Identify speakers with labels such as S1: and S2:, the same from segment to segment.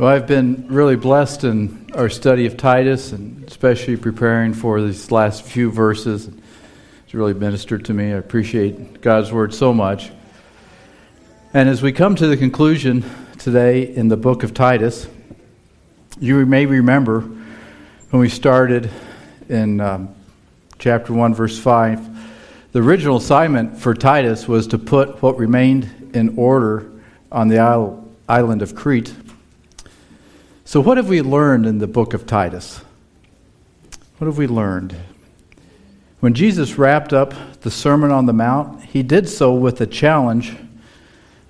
S1: Well, I've been really blessed in our study of Titus and especially preparing for these last few verses. It's really ministered to me. I appreciate God's word so much. And as we come to the conclusion today in the book of Titus, you may remember when we started in um, chapter 1, verse 5, the original assignment for Titus was to put what remained in order on the island of Crete so, what have we learned in the book of Titus? What have we learned? When Jesus wrapped up the Sermon on the Mount, he did so with a challenge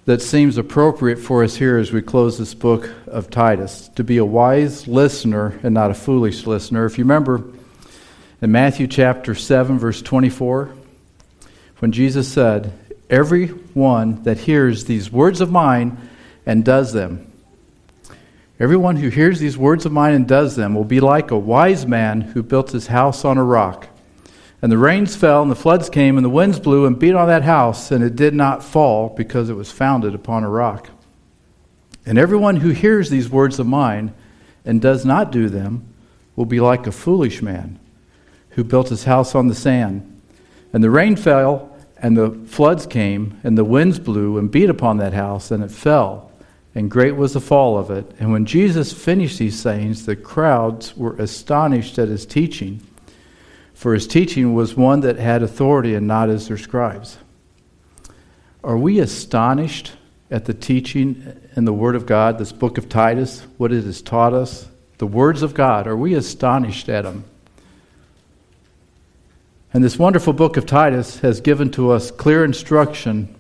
S1: that seems appropriate for us here as we close this book of Titus to be a wise listener and not a foolish listener. If you remember in Matthew chapter 7, verse 24, when Jesus said, Everyone that hears these words of mine and does them, Everyone who hears these words of mine and does them will be like a wise man who built his house on a rock. And the rains fell, and the floods came, and the winds blew and beat on that house, and it did not fall because it was founded upon a rock. And everyone who hears these words of mine and does not do them will be like a foolish man who built his house on the sand. And the rain fell, and the floods came, and the winds blew and beat upon that house, and it fell and great was the fall of it. And when Jesus finished these sayings, the crowds were astonished at his teaching, for his teaching was one that had authority and not as their scribes. Are we astonished at the teaching in the Word of God, this book of Titus, what it has taught us? The words of God, are we astonished at them? And this wonderful book of Titus has given to us clear instruction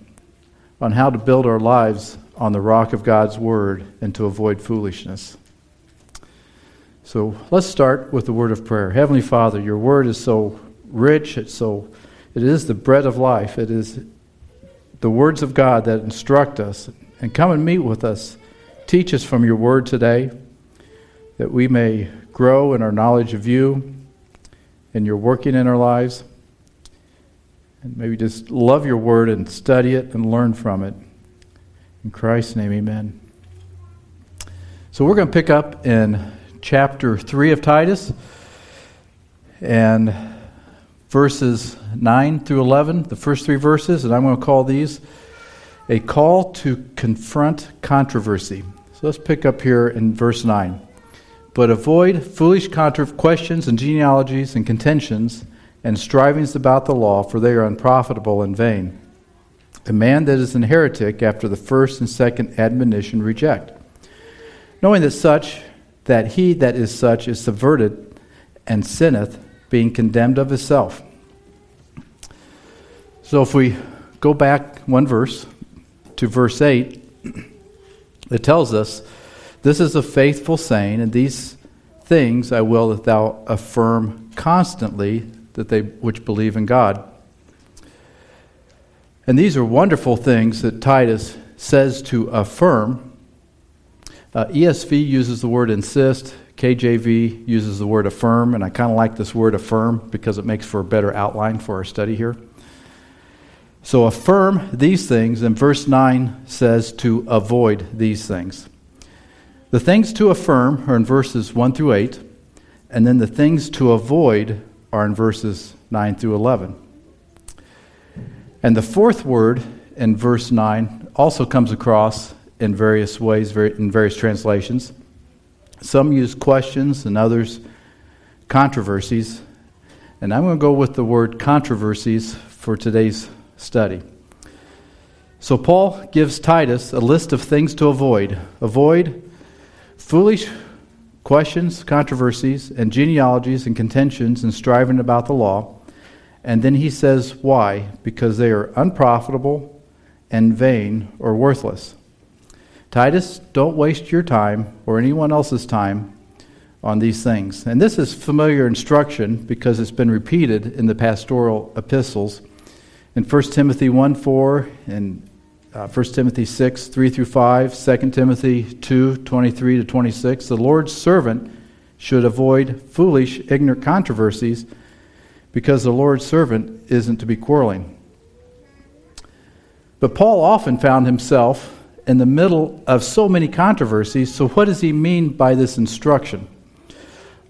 S1: on how to build our lives on the rock of God's word and to avoid foolishness. So let's start with the word of prayer. Heavenly Father, your word is so rich, it's so it is the bread of life. It is the words of God that instruct us. And come and meet with us. Teach us from your word today that we may grow in our knowledge of you and your working in our lives. And maybe just love your word and study it and learn from it. In Christ's name, amen. So we're going to pick up in chapter 3 of Titus and verses 9 through 11, the first three verses, and I'm going to call these a call to confront controversy. So let's pick up here in verse 9. But avoid foolish contra- questions and genealogies and contentions and strivings about the law, for they are unprofitable and vain. A man that is an heretic after the first and second admonition reject. Knowing that such, that he that is such is subverted and sinneth, being condemned of himself. So if we go back one verse to verse 8, it tells us, This is a faithful saying, and these things I will that thou affirm constantly that they which believe in God. And these are wonderful things that Titus says to affirm. Uh, ESV uses the word insist, KJV uses the word affirm, and I kind of like this word affirm because it makes for a better outline for our study here. So affirm these things, and verse 9 says to avoid these things. The things to affirm are in verses 1 through 8, and then the things to avoid are in verses 9 through 11. And the fourth word in verse 9 also comes across in various ways, in various translations. Some use questions and others controversies. And I'm going to go with the word controversies for today's study. So, Paul gives Titus a list of things to avoid. Avoid foolish questions, controversies, and genealogies and contentions and striving about the law. And then he says why? Because they are unprofitable and vain or worthless. Titus, don't waste your time or anyone else's time on these things. And this is familiar instruction because it's been repeated in the pastoral epistles. In 1 Timothy 1 4 and uh, 1 Timothy 6 3 through 5, 2 Timothy 2 23 to 26, the Lord's servant should avoid foolish, ignorant controversies because the Lord's servant isn't to be quarreling. But Paul often found himself in the middle of so many controversies. So, what does he mean by this instruction?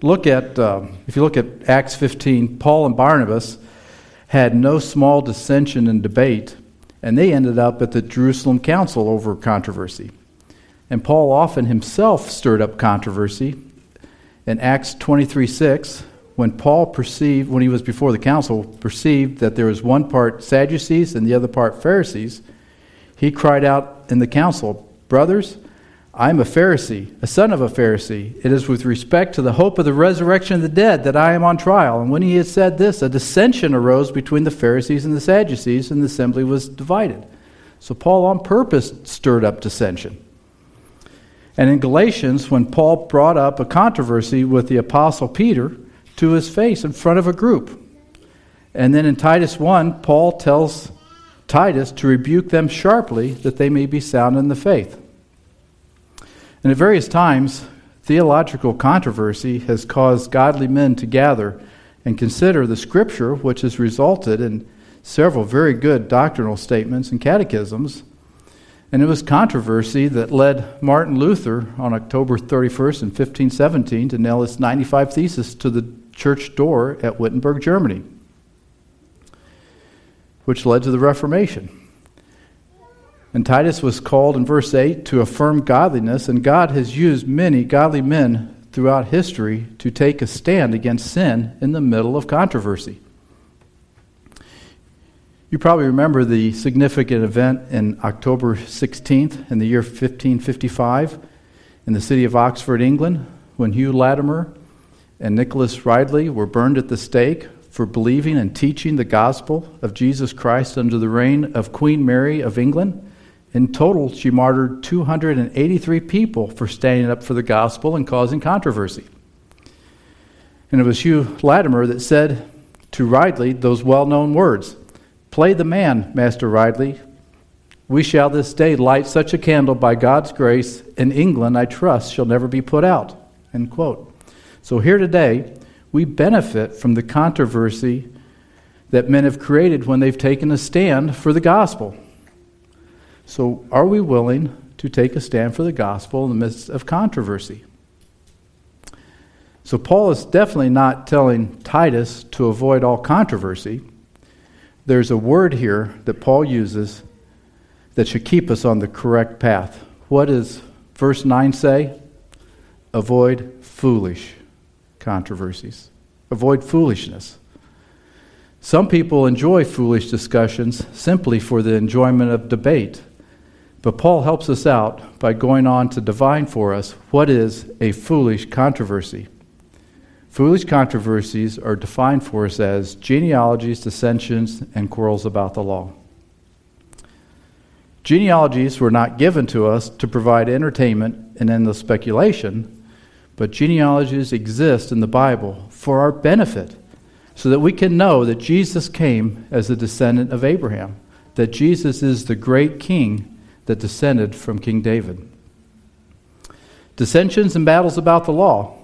S1: Look at, uh, if you look at Acts 15, Paul and Barnabas had no small dissension and debate, and they ended up at the Jerusalem Council over controversy. And Paul often himself stirred up controversy. In Acts 23 6, when Paul perceived, when he was before the council, perceived that there was one part Sadducees and the other part Pharisees, he cried out in the council, Brothers, I am a Pharisee, a son of a Pharisee. It is with respect to the hope of the resurrection of the dead that I am on trial. And when he had said this, a dissension arose between the Pharisees and the Sadducees, and the assembly was divided. So Paul, on purpose, stirred up dissension. And in Galatians, when Paul brought up a controversy with the Apostle Peter to his face in front of a group. And then in Titus 1, Paul tells Titus to rebuke them sharply that they may be sound in the faith. And at various times, theological controversy has caused godly men to gather and consider the Scripture, which has resulted in several very good doctrinal statements and catechisms. And it was controversy that led Martin Luther on October 31st in 1517 to nail his 95 Thesis to the church door at Wittenberg, Germany, which led to the Reformation. And Titus was called in verse 8 to affirm godliness, and God has used many godly men throughout history to take a stand against sin in the middle of controversy. You probably remember the significant event in October 16th in the year 1555 in the city of Oxford, England, when Hugh Latimer and Nicholas Ridley were burned at the stake for believing and teaching the gospel of Jesus Christ under the reign of Queen Mary of England. In total, she martyred 283 people for standing up for the gospel and causing controversy. And it was Hugh Latimer that said to Ridley those well known words Play the man, Master Ridley. We shall this day light such a candle by God's grace in England, I trust, shall never be put out. End quote. So here today, we benefit from the controversy that men have created when they've taken a stand for the gospel. So, are we willing to take a stand for the gospel in the midst of controversy? So, Paul is definitely not telling Titus to avoid all controversy. There's a word here that Paul uses that should keep us on the correct path. What does verse 9 say? Avoid foolish controversies, avoid foolishness. Some people enjoy foolish discussions simply for the enjoyment of debate. But Paul helps us out by going on to define for us what is a foolish controversy. Foolish controversies are defined for us as genealogies, dissensions, and quarrels about the law. Genealogies were not given to us to provide entertainment and endless speculation, but genealogies exist in the Bible for our benefit so that we can know that Jesus came as a descendant of Abraham, that Jesus is the great king that descended from King David. Dissensions and battles about the law.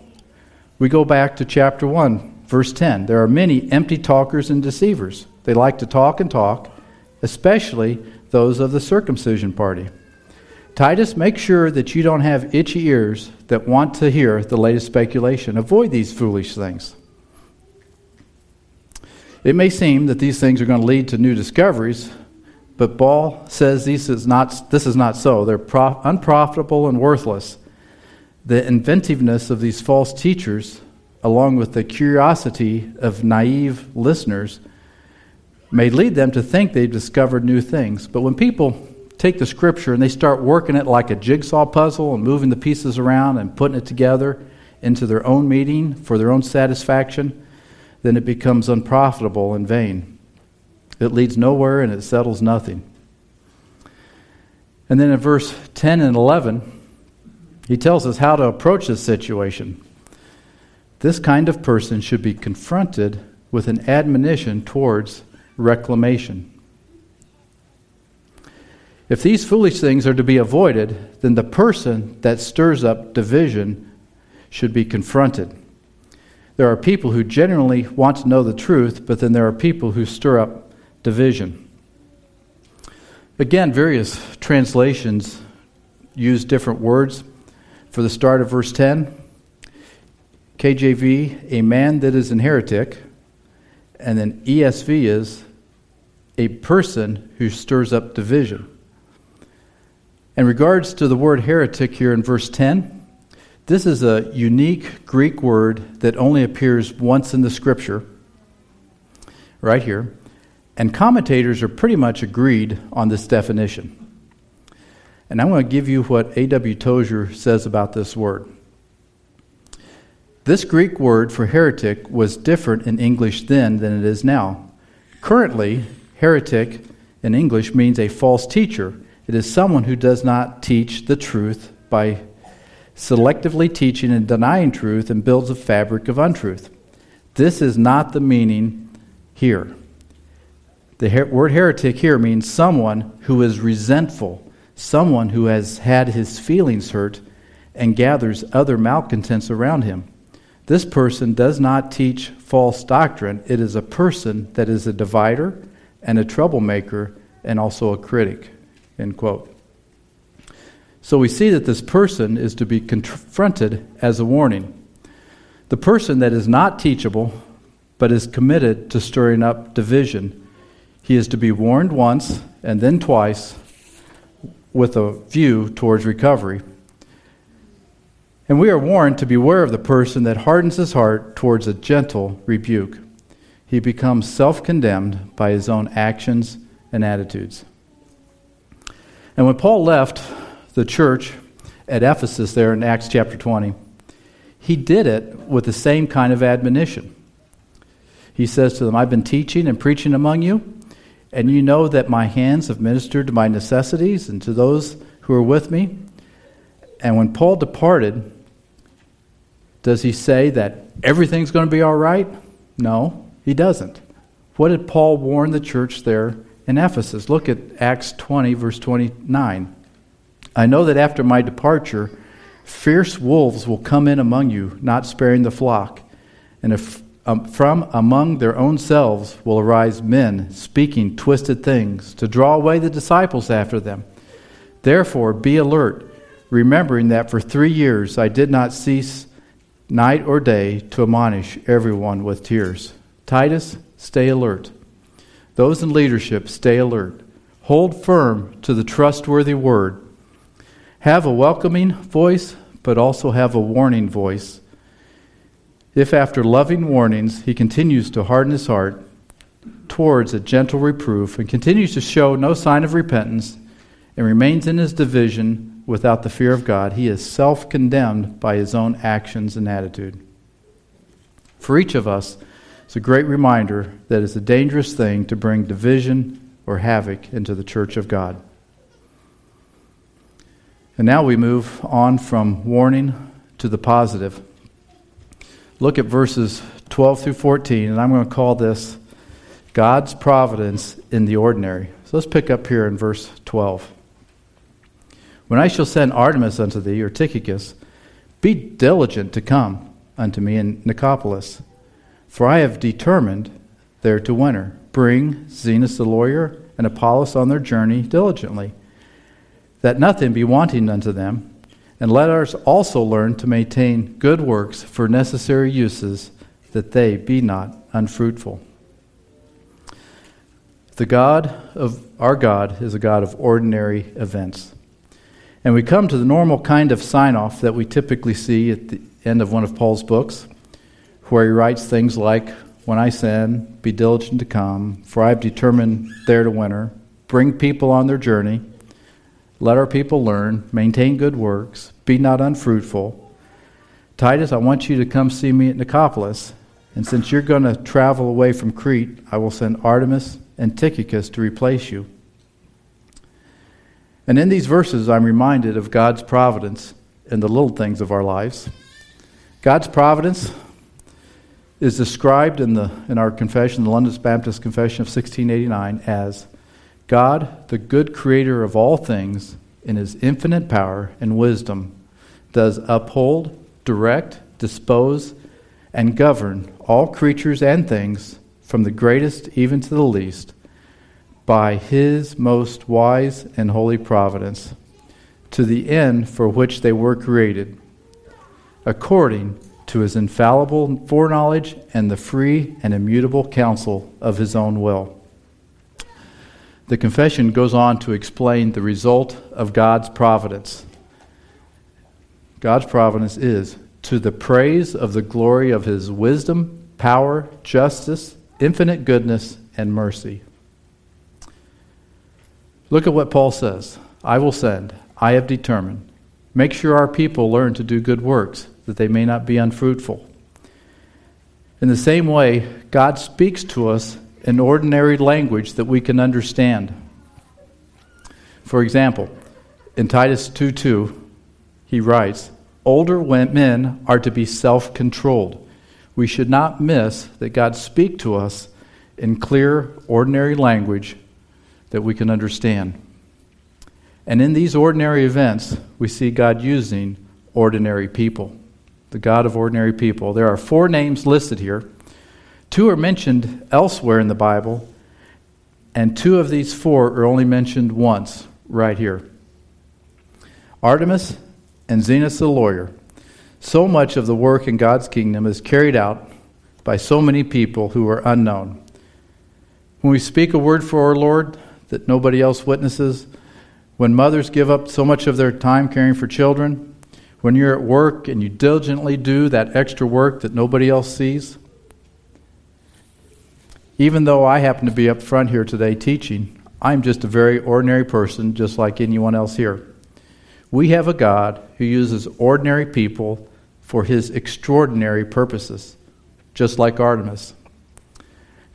S1: We go back to chapter 1, verse 10. There are many empty talkers and deceivers. They like to talk and talk, especially those of the circumcision party. Titus, make sure that you don't have itchy ears that want to hear the latest speculation. Avoid these foolish things. It may seem that these things are going to lead to new discoveries, but Paul says this is not, this is not so. They're pro- unprofitable and worthless. The inventiveness of these false teachers, along with the curiosity of naive listeners, may lead them to think they've discovered new things. But when people take the scripture and they start working it like a jigsaw puzzle and moving the pieces around and putting it together into their own meaning for their own satisfaction, then it becomes unprofitable and vain. It leads nowhere and it settles nothing. And then in verse 10 and 11, he tells us how to approach this situation. This kind of person should be confronted with an admonition towards reclamation. If these foolish things are to be avoided, then the person that stirs up division should be confronted. There are people who genuinely want to know the truth, but then there are people who stir up division. Again, various translations use different words. For the start of verse 10, KJV, a man that is an heretic, and then ESV is a person who stirs up division. In regards to the word heretic here in verse 10, this is a unique Greek word that only appears once in the scripture, right here. And commentators are pretty much agreed on this definition. And I'm going to give you what A.W. Tozer says about this word. This Greek word for heretic was different in English then than it is now. Currently, heretic in English means a false teacher. It is someone who does not teach the truth by selectively teaching and denying truth and builds a fabric of untruth. This is not the meaning here. The her- word heretic here means someone who is resentful, someone who has had his feelings hurt and gathers other malcontents around him. This person does not teach false doctrine. It is a person that is a divider and a troublemaker and also a critic. End quote. So we see that this person is to be confronted as a warning. The person that is not teachable but is committed to stirring up division, he is to be warned once and then twice with a view towards recovery. And we are warned to beware of the person that hardens his heart towards a gentle rebuke. He becomes self condemned by his own actions and attitudes. And when Paul left the church at Ephesus, there in Acts chapter 20, he did it with the same kind of admonition. He says to them, I've been teaching and preaching among you, and you know that my hands have ministered to my necessities and to those who are with me. And when Paul departed, does he say that everything's going to be all right? No, he doesn't. What did Paul warn the church there in Ephesus? Look at Acts 20, verse 29. I know that after my departure, fierce wolves will come in among you, not sparing the flock. And if um, from among their own selves will arise men speaking twisted things to draw away the disciples after them. Therefore, be alert, remembering that for three years I did not cease night or day to admonish everyone with tears. Titus, stay alert. Those in leadership, stay alert. Hold firm to the trustworthy word. Have a welcoming voice, but also have a warning voice. If after loving warnings he continues to harden his heart towards a gentle reproof and continues to show no sign of repentance and remains in his division, without the fear of God, he is self condemned by his own actions and attitude. For each of us, it's a great reminder that it's a dangerous thing to bring division or havoc into the church of God. And now we move on from warning to the positive. Look at verses 12 through 14, and I'm going to call this God's providence in the ordinary. So let's pick up here in verse 12. When I shall send Artemas unto thee, or Tychicus, be diligent to come unto me in Nicopolis, for I have determined there to winter. Bring Zenas the lawyer and Apollos on their journey diligently, that nothing be wanting unto them, and let us also learn to maintain good works for necessary uses, that they be not unfruitful. The God of our God is a God of ordinary events. And we come to the normal kind of sign off that we typically see at the end of one of Paul's books, where he writes things like, When I send, be diligent to come, for I have determined there to winter. Bring people on their journey. Let our people learn. Maintain good works. Be not unfruitful. Titus, I want you to come see me at Nicopolis. And since you're going to travel away from Crete, I will send Artemas and Tychicus to replace you. And in these verses, I'm reminded of God's providence in the little things of our lives. God's providence is described in, the, in our confession, the London Baptist Confession of 1689, as God, the good creator of all things, in his infinite power and wisdom, does uphold, direct, dispose, and govern all creatures and things, from the greatest even to the least, by his most wise and holy providence. to the end for which they were created, according to his infallible foreknowledge and the free and immutable counsel of his own will. The confession goes on to explain the result of God's providence. God's providence is to the praise of the glory of his wisdom, power, justice, infinite goodness, and mercy. Look at what Paul says I will send, I have determined. Make sure our people learn to do good works, that they may not be unfruitful. In the same way, God speaks to us in ordinary language that we can understand. For example, in Titus 2 2, he writes, Older men are to be self controlled. We should not miss that God speaks to us in clear, ordinary language that we can understand. And in these ordinary events, we see God using ordinary people, the God of ordinary people. There are four names listed here. Two are mentioned elsewhere in the Bible, and two of these four are only mentioned once right here Artemas and Zenas the lawyer. So much of the work in God's kingdom is carried out by so many people who are unknown. When we speak a word for our Lord that nobody else witnesses, when mothers give up so much of their time caring for children, when you're at work and you diligently do that extra work that nobody else sees, even though I happen to be up front here today teaching, I'm just a very ordinary person, just like anyone else here. We have a God who uses ordinary people for his extraordinary purposes, just like Artemas.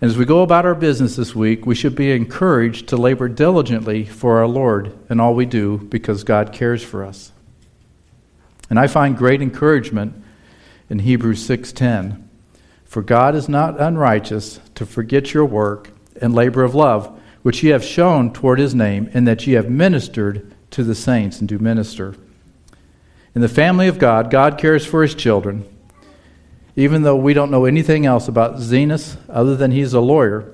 S1: And as we go about our business this week, we should be encouraged to labor diligently for our Lord in all we do because God cares for us. And I find great encouragement in Hebrews 6:10. For God is not unrighteous to forget your work and labor of love, which ye have shown toward his name, and that ye have ministered to the saints and do minister. In the family of God, God cares for his children. Even though we don't know anything else about Zenas other than he's a lawyer,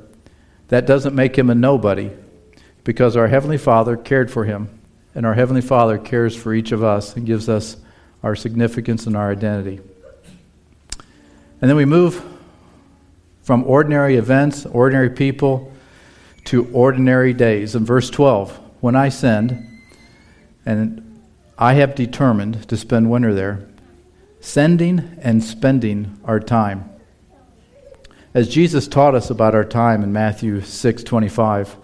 S1: that doesn't make him a nobody because our Heavenly Father cared for him. And our Heavenly Father cares for each of us and gives us our significance and our identity. And then we move from ordinary events, ordinary people, to ordinary days. In verse 12, when I send, and I have determined to spend winter there, sending and spending our time. As Jesus taught us about our time in Matthew 6:25,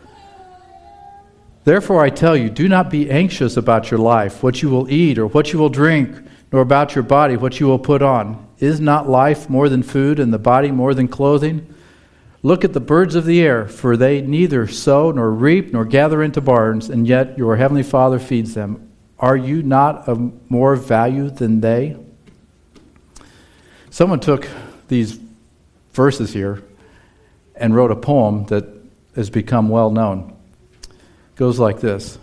S1: Therefore I tell you, do not be anxious about your life, what you will eat or what you will drink, nor about your body, what you will put on. Is not life more than food and the body more than clothing? Look at the birds of the air, for they neither sow nor reap nor gather into barns, and yet your heavenly Father feeds them. Are you not of more value than they? Someone took these verses here and wrote a poem that has become well known. Goes like this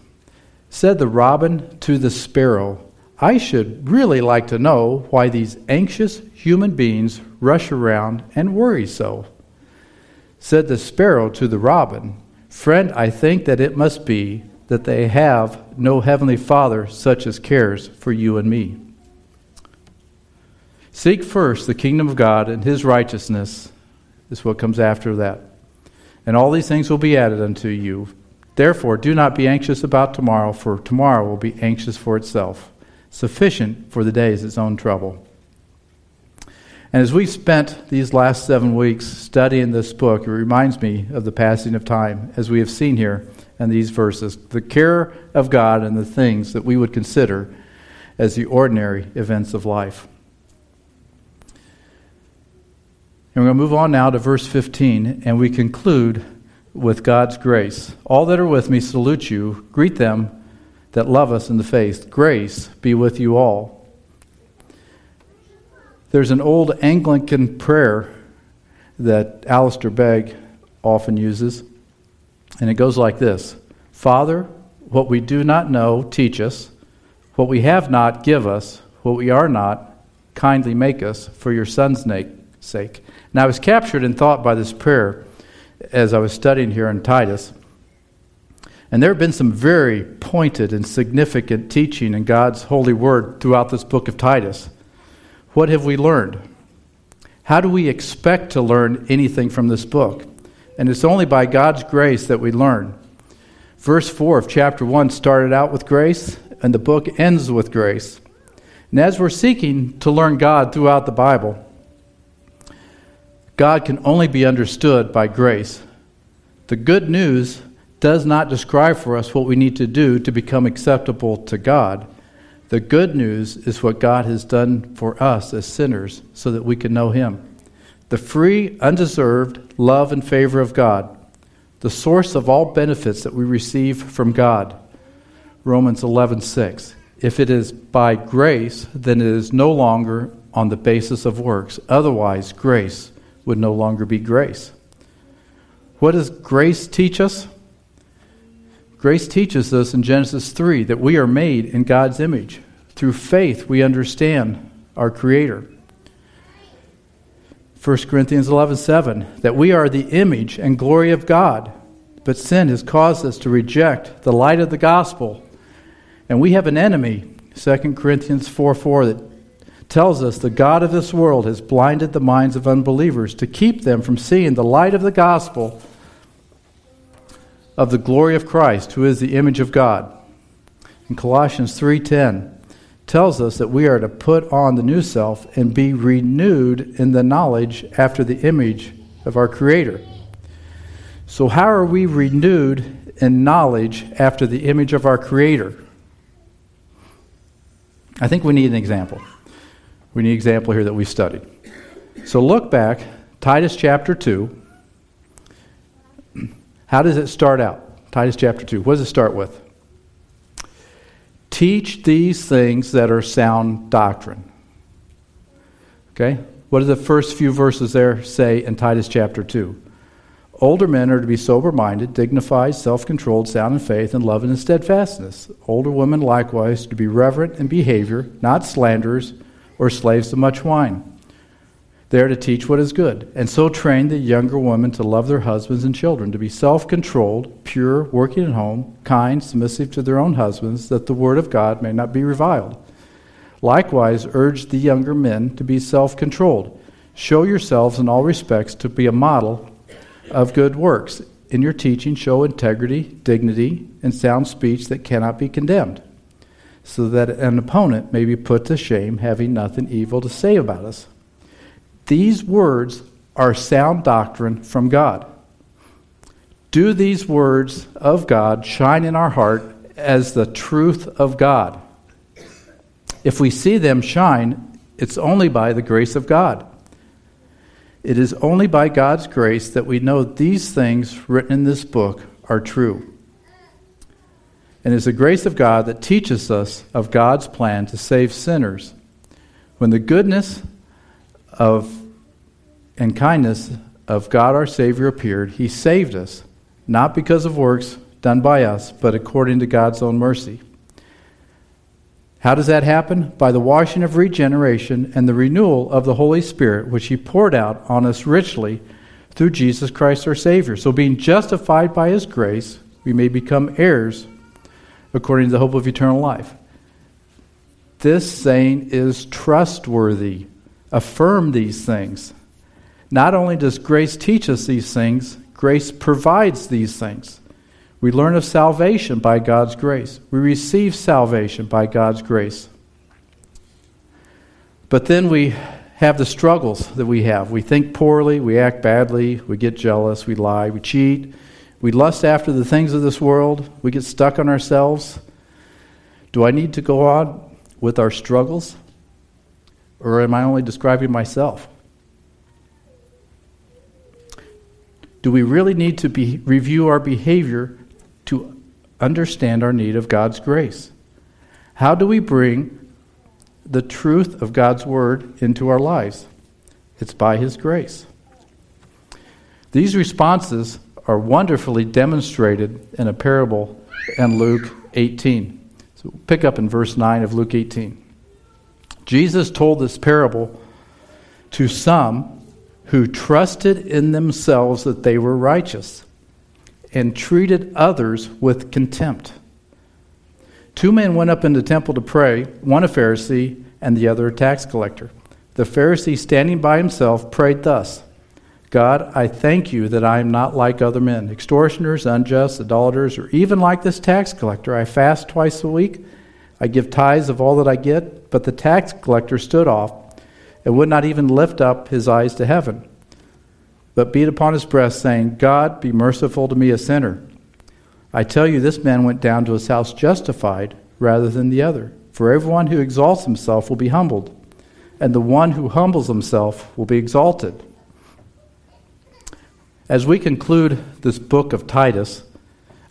S1: Said the robin to the sparrow, I should really like to know why these anxious human beings rush around and worry so. Said the sparrow to the robin, Friend, I think that it must be that they have no heavenly Father such as cares for you and me. Seek first the kingdom of God and his righteousness, is what comes after that. And all these things will be added unto you. Therefore, do not be anxious about tomorrow, for tomorrow will be anxious for itself. Sufficient for the day is its own trouble. And as we've spent these last seven weeks studying this book, it reminds me of the passing of time, as we have seen here in these verses the care of God and the things that we would consider as the ordinary events of life. And we're going to move on now to verse 15, and we conclude with God's grace. All that are with me salute you. Greet them that love us in the faith. Grace be with you all. There's an old Anglican prayer that Alistair Begg often uses, and it goes like this Father, what we do not know, teach us. What we have not, give us. What we are not, kindly make us for your Son's sake. Now, I was captured in thought by this prayer as I was studying here in Titus. And there have been some very pointed and significant teaching in God's holy word throughout this book of Titus. What have we learned? How do we expect to learn anything from this book? And it's only by God's grace that we learn. Verse 4 of chapter 1 started out with grace, and the book ends with grace. And as we're seeking to learn God throughout the Bible, God can only be understood by grace. The good news does not describe for us what we need to do to become acceptable to God. The good news is what God has done for us as sinners so that we can know Him. The free, undeserved love and favor of God, the source of all benefits that we receive from God. Romans 11:6. If it is by grace, then it is no longer on the basis of works. Otherwise, grace would no longer be grace. What does grace teach us? Grace teaches us in Genesis 3 that we are made in God's image. Through faith, we understand our Creator. 1 Corinthians 11:7 that we are the image and glory of God, but sin has caused us to reject the light of the gospel. And we have an enemy, 2 Corinthians 4 4, that tells us the God of this world has blinded the minds of unbelievers to keep them from seeing the light of the gospel of the glory of Christ, who is the image of God. In Colossians 3:10 tells us that we are to put on the new self and be renewed in the knowledge after the image of our creator. So how are we renewed in knowledge after the image of our creator? I think we need an example. We need an example here that we studied. So look back, Titus chapter 2 how does it start out? Titus chapter 2. What does it start with? Teach these things that are sound doctrine. Okay? What do the first few verses there say in Titus chapter 2? Older men are to be sober minded, dignified, self controlled, sound in faith, and love and steadfastness. Older women likewise to be reverent in behavior, not slanderers or slaves to much wine there to teach what is good, and so train the younger women to love their husbands and children, to be self controlled, pure, working at home, kind, submissive to their own husbands, that the word of God may not be reviled. Likewise, urge the younger men to be self controlled. Show yourselves in all respects to be a model of good works. In your teaching, show integrity, dignity, and sound speech that cannot be condemned, so that an opponent may be put to shame, having nothing evil to say about us. These words are sound doctrine from God. Do these words of God shine in our heart as the truth of God? If we see them shine, it's only by the grace of God. It is only by God's grace that we know these things written in this book are true. And it's the grace of God that teaches us of God's plan to save sinners. When the goodness of and kindness of God our Savior appeared, He saved us, not because of works done by us, but according to God's own mercy. How does that happen? By the washing of regeneration and the renewal of the Holy Spirit, which He poured out on us richly through Jesus Christ our Savior. So, being justified by His grace, we may become heirs according to the hope of eternal life. This saying is trustworthy. Affirm these things. Not only does grace teach us these things, grace provides these things. We learn of salvation by God's grace. We receive salvation by God's grace. But then we have the struggles that we have. We think poorly, we act badly, we get jealous, we lie, we cheat, we lust after the things of this world, we get stuck on ourselves. Do I need to go on with our struggles? Or am I only describing myself? Do we really need to be, review our behavior to understand our need of God's grace? How do we bring the truth of God's word into our lives? It's by His grace. These responses are wonderfully demonstrated in a parable in Luke 18. So pick up in verse 9 of Luke 18. Jesus told this parable to some who trusted in themselves that they were righteous and treated others with contempt. Two men went up into the temple to pray, one a Pharisee and the other a tax collector. The Pharisee, standing by himself, prayed thus God, I thank you that I am not like other men, extortioners, unjust, idolaters, or even like this tax collector. I fast twice a week. I give tithes of all that I get. But the tax collector stood off and would not even lift up his eyes to heaven, but beat upon his breast, saying, God, be merciful to me, a sinner. I tell you, this man went down to his house justified rather than the other. For everyone who exalts himself will be humbled, and the one who humbles himself will be exalted. As we conclude this book of Titus,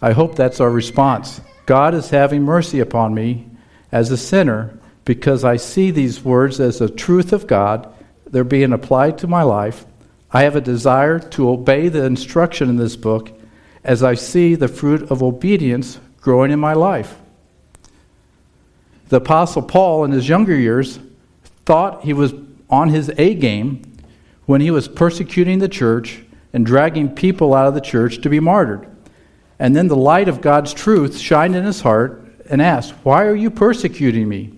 S1: I hope that's our response. God is having mercy upon me as a sinner because I see these words as a truth of God. They're being applied to my life. I have a desire to obey the instruction in this book as I see the fruit of obedience growing in my life. The Apostle Paul, in his younger years, thought he was on his A game when he was persecuting the church and dragging people out of the church to be martyred. And then the light of God's truth shined in his heart and asked, Why are you persecuting me?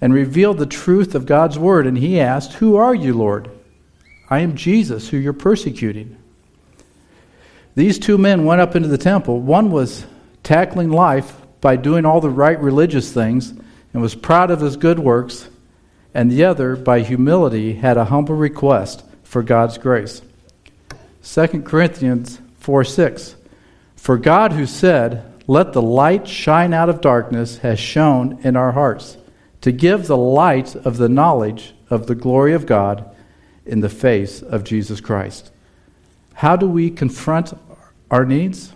S1: And revealed the truth of God's word. And he asked, Who are you, Lord? I am Jesus, who you're persecuting. These two men went up into the temple. One was tackling life by doing all the right religious things and was proud of his good works, and the other, by humility, had a humble request for God's grace. 2 Corinthians 4 6. For God, who said, Let the light shine out of darkness, has shone in our hearts, to give the light of the knowledge of the glory of God in the face of Jesus Christ. How do we confront our needs?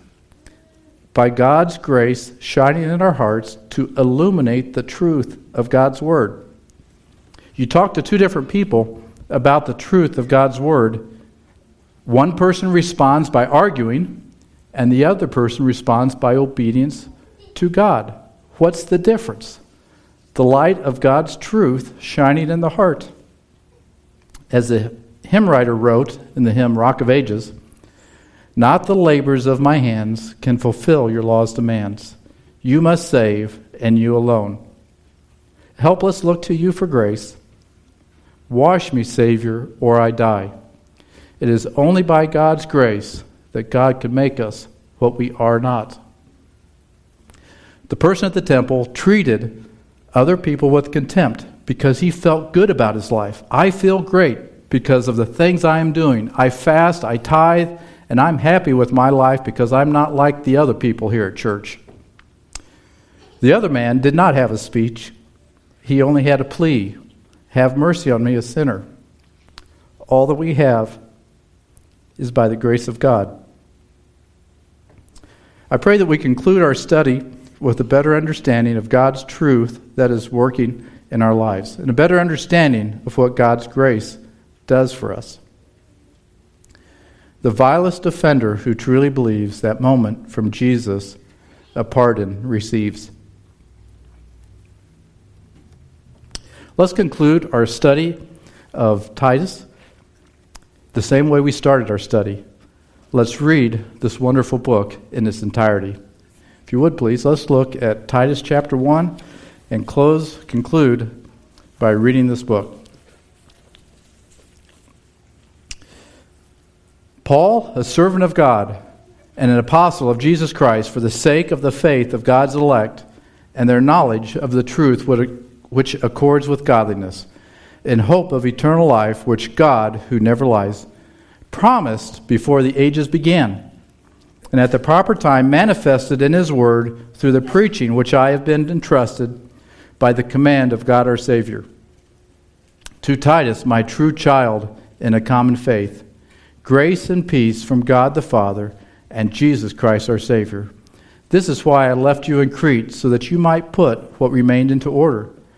S1: By God's grace shining in our hearts to illuminate the truth of God's Word. You talk to two different people about the truth of God's Word one person responds by arguing, and the other person responds by obedience to God. What's the difference? The light of God's truth shining in the heart. As the hymn writer wrote in the hymn Rock of Ages, not the labors of my hands can fulfill your law's demands. You must save, and you alone. Help us look to you for grace. Wash me, Savior, or I die. It is only by God's grace that God can make us what we are not. The person at the temple treated other people with contempt because he felt good about his life. I feel great because of the things I am doing. I fast, I tithe, and I'm happy with my life because I'm not like the other people here at church. The other man did not have a speech, he only had a plea Have mercy on me, a sinner. All that we have is by the grace of God. I pray that we conclude our study with a better understanding of God's truth that is working in our lives and a better understanding of what God's grace does for us. The vilest offender who truly believes that moment from Jesus a pardon receives. Let's conclude our study of Titus the same way we started our study. Let's read this wonderful book in its entirety. If you would please, let's look at Titus chapter 1 and close, conclude by reading this book. Paul, a servant of God and an apostle of Jesus Christ, for the sake of the faith of God's elect and their knowledge of the truth which accords with godliness in hope of eternal life, which God, who never lies, promised before the ages began, and at the proper time manifested in His Word through the preaching which I have been entrusted by the command of God our Savior. To Titus, my true child in a common faith, grace and peace from God the Father and Jesus Christ our Savior. This is why I left you in Crete, so that you might put what remained into order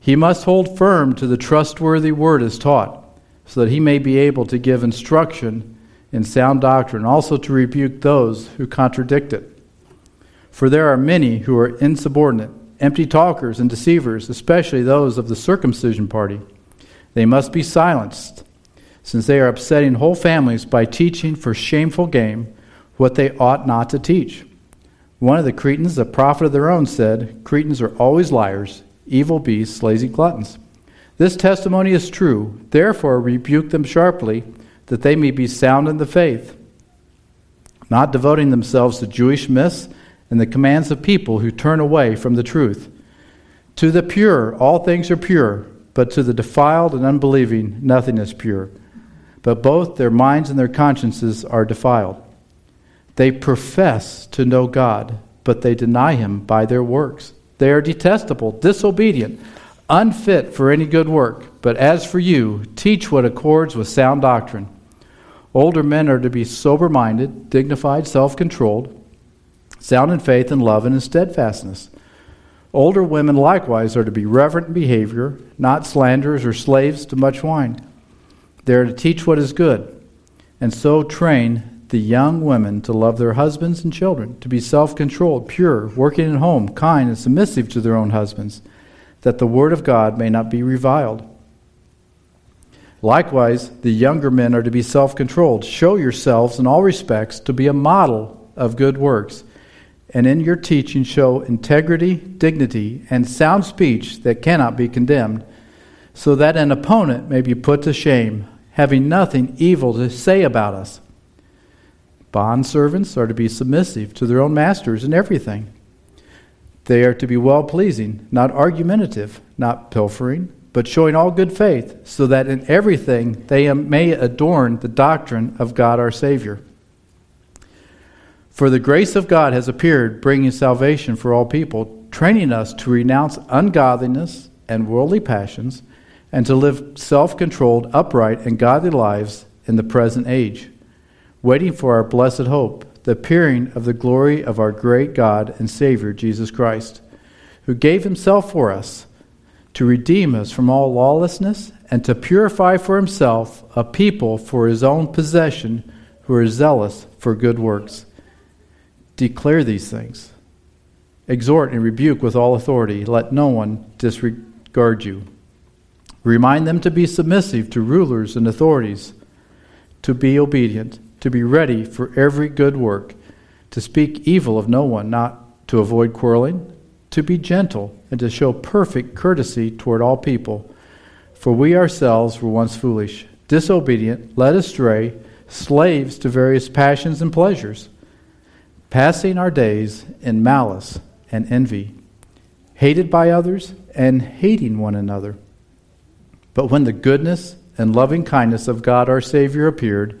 S1: He must hold firm to the trustworthy word as taught, so that he may be able to give instruction in sound doctrine, also to rebuke those who contradict it. For there are many who are insubordinate, empty talkers, and deceivers, especially those of the circumcision party. They must be silenced, since they are upsetting whole families by teaching for shameful gain what they ought not to teach. One of the Cretans, a prophet of their own, said, Cretans are always liars, evil beasts, lazy gluttons. This testimony is true. Therefore, rebuke them sharply, that they may be sound in the faith, not devoting themselves to Jewish myths and the commands of people who turn away from the truth. To the pure, all things are pure, but to the defiled and unbelieving, nothing is pure. But both their minds and their consciences are defiled. They profess to know God, but they deny him by their works. They are detestable, disobedient, unfit for any good work. But as for you, teach what accords with sound doctrine. Older men are to be sober minded, dignified, self controlled sound in faith and love and in steadfastness. Older women likewise are to be reverent in behavior, not slanderers or slaves to much wine. They are to teach what is good, and so train the young women to love their husbands and children, to be self controlled, pure, working at home, kind, and submissive to their own husbands, that the word of God may not be reviled. Likewise, the younger men are to be self controlled. Show yourselves in all respects to be a model of good works and in your teaching show integrity, dignity, and sound speech that cannot be condemned, so that an opponent may be put to shame, having nothing evil to say about us. Bond servants are to be submissive to their own masters in everything. They are to be well pleasing, not argumentative, not pilfering, but showing all good faith, so that in everything they may adorn the doctrine of God our Savior. For the grace of God has appeared, bringing salvation for all people, training us to renounce ungodliness and worldly passions, and to live self controlled, upright, and godly lives in the present age, waiting for our blessed hope, the appearing of the glory of our great God and Savior, Jesus Christ, who gave himself for us to redeem us from all lawlessness and to purify for himself a people for his own possession who are zealous for good works. Declare these things. Exhort and rebuke with all authority. Let no one disregard you. Remind them to be submissive to rulers and authorities, to be obedient, to be ready for every good work, to speak evil of no one, not to avoid quarreling, to be gentle, and to show perfect courtesy toward all people. For we ourselves were once foolish, disobedient, led astray, slaves to various passions and pleasures passing our days in malice and envy, hated by others and hating one another. But when the goodness and loving kindness of God our Savior appeared,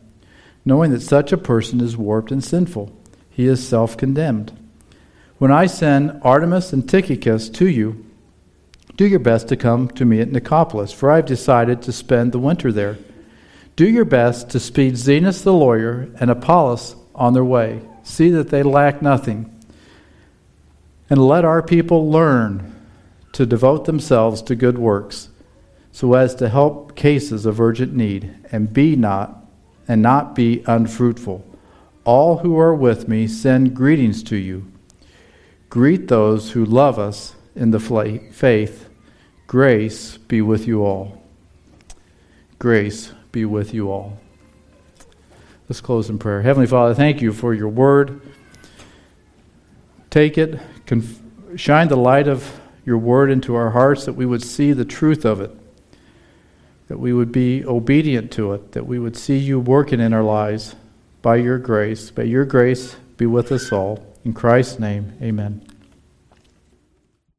S1: knowing that such a person is warped and sinful. He is self condemned. When I send Artemas and Tychicus to you, do your best to come to me at Nicopolis, for I have decided to spend the winter there. Do your best to speed Zenas the lawyer and Apollos on their way See that they lack nothing. And let our people learn to devote themselves to good works so as to help cases of urgent need and be not and not be unfruitful. All who are with me send greetings to you. greet those who love us in the faith. Grace be with you all. Grace be with you all. Let's close in prayer. Heavenly Father, thank you for your word. Take it, shine the light of your word into our hearts that we would see the truth of it, that we would be obedient to it, that we would see you working in our lives by your grace. May your grace be with us all. In Christ's name, amen.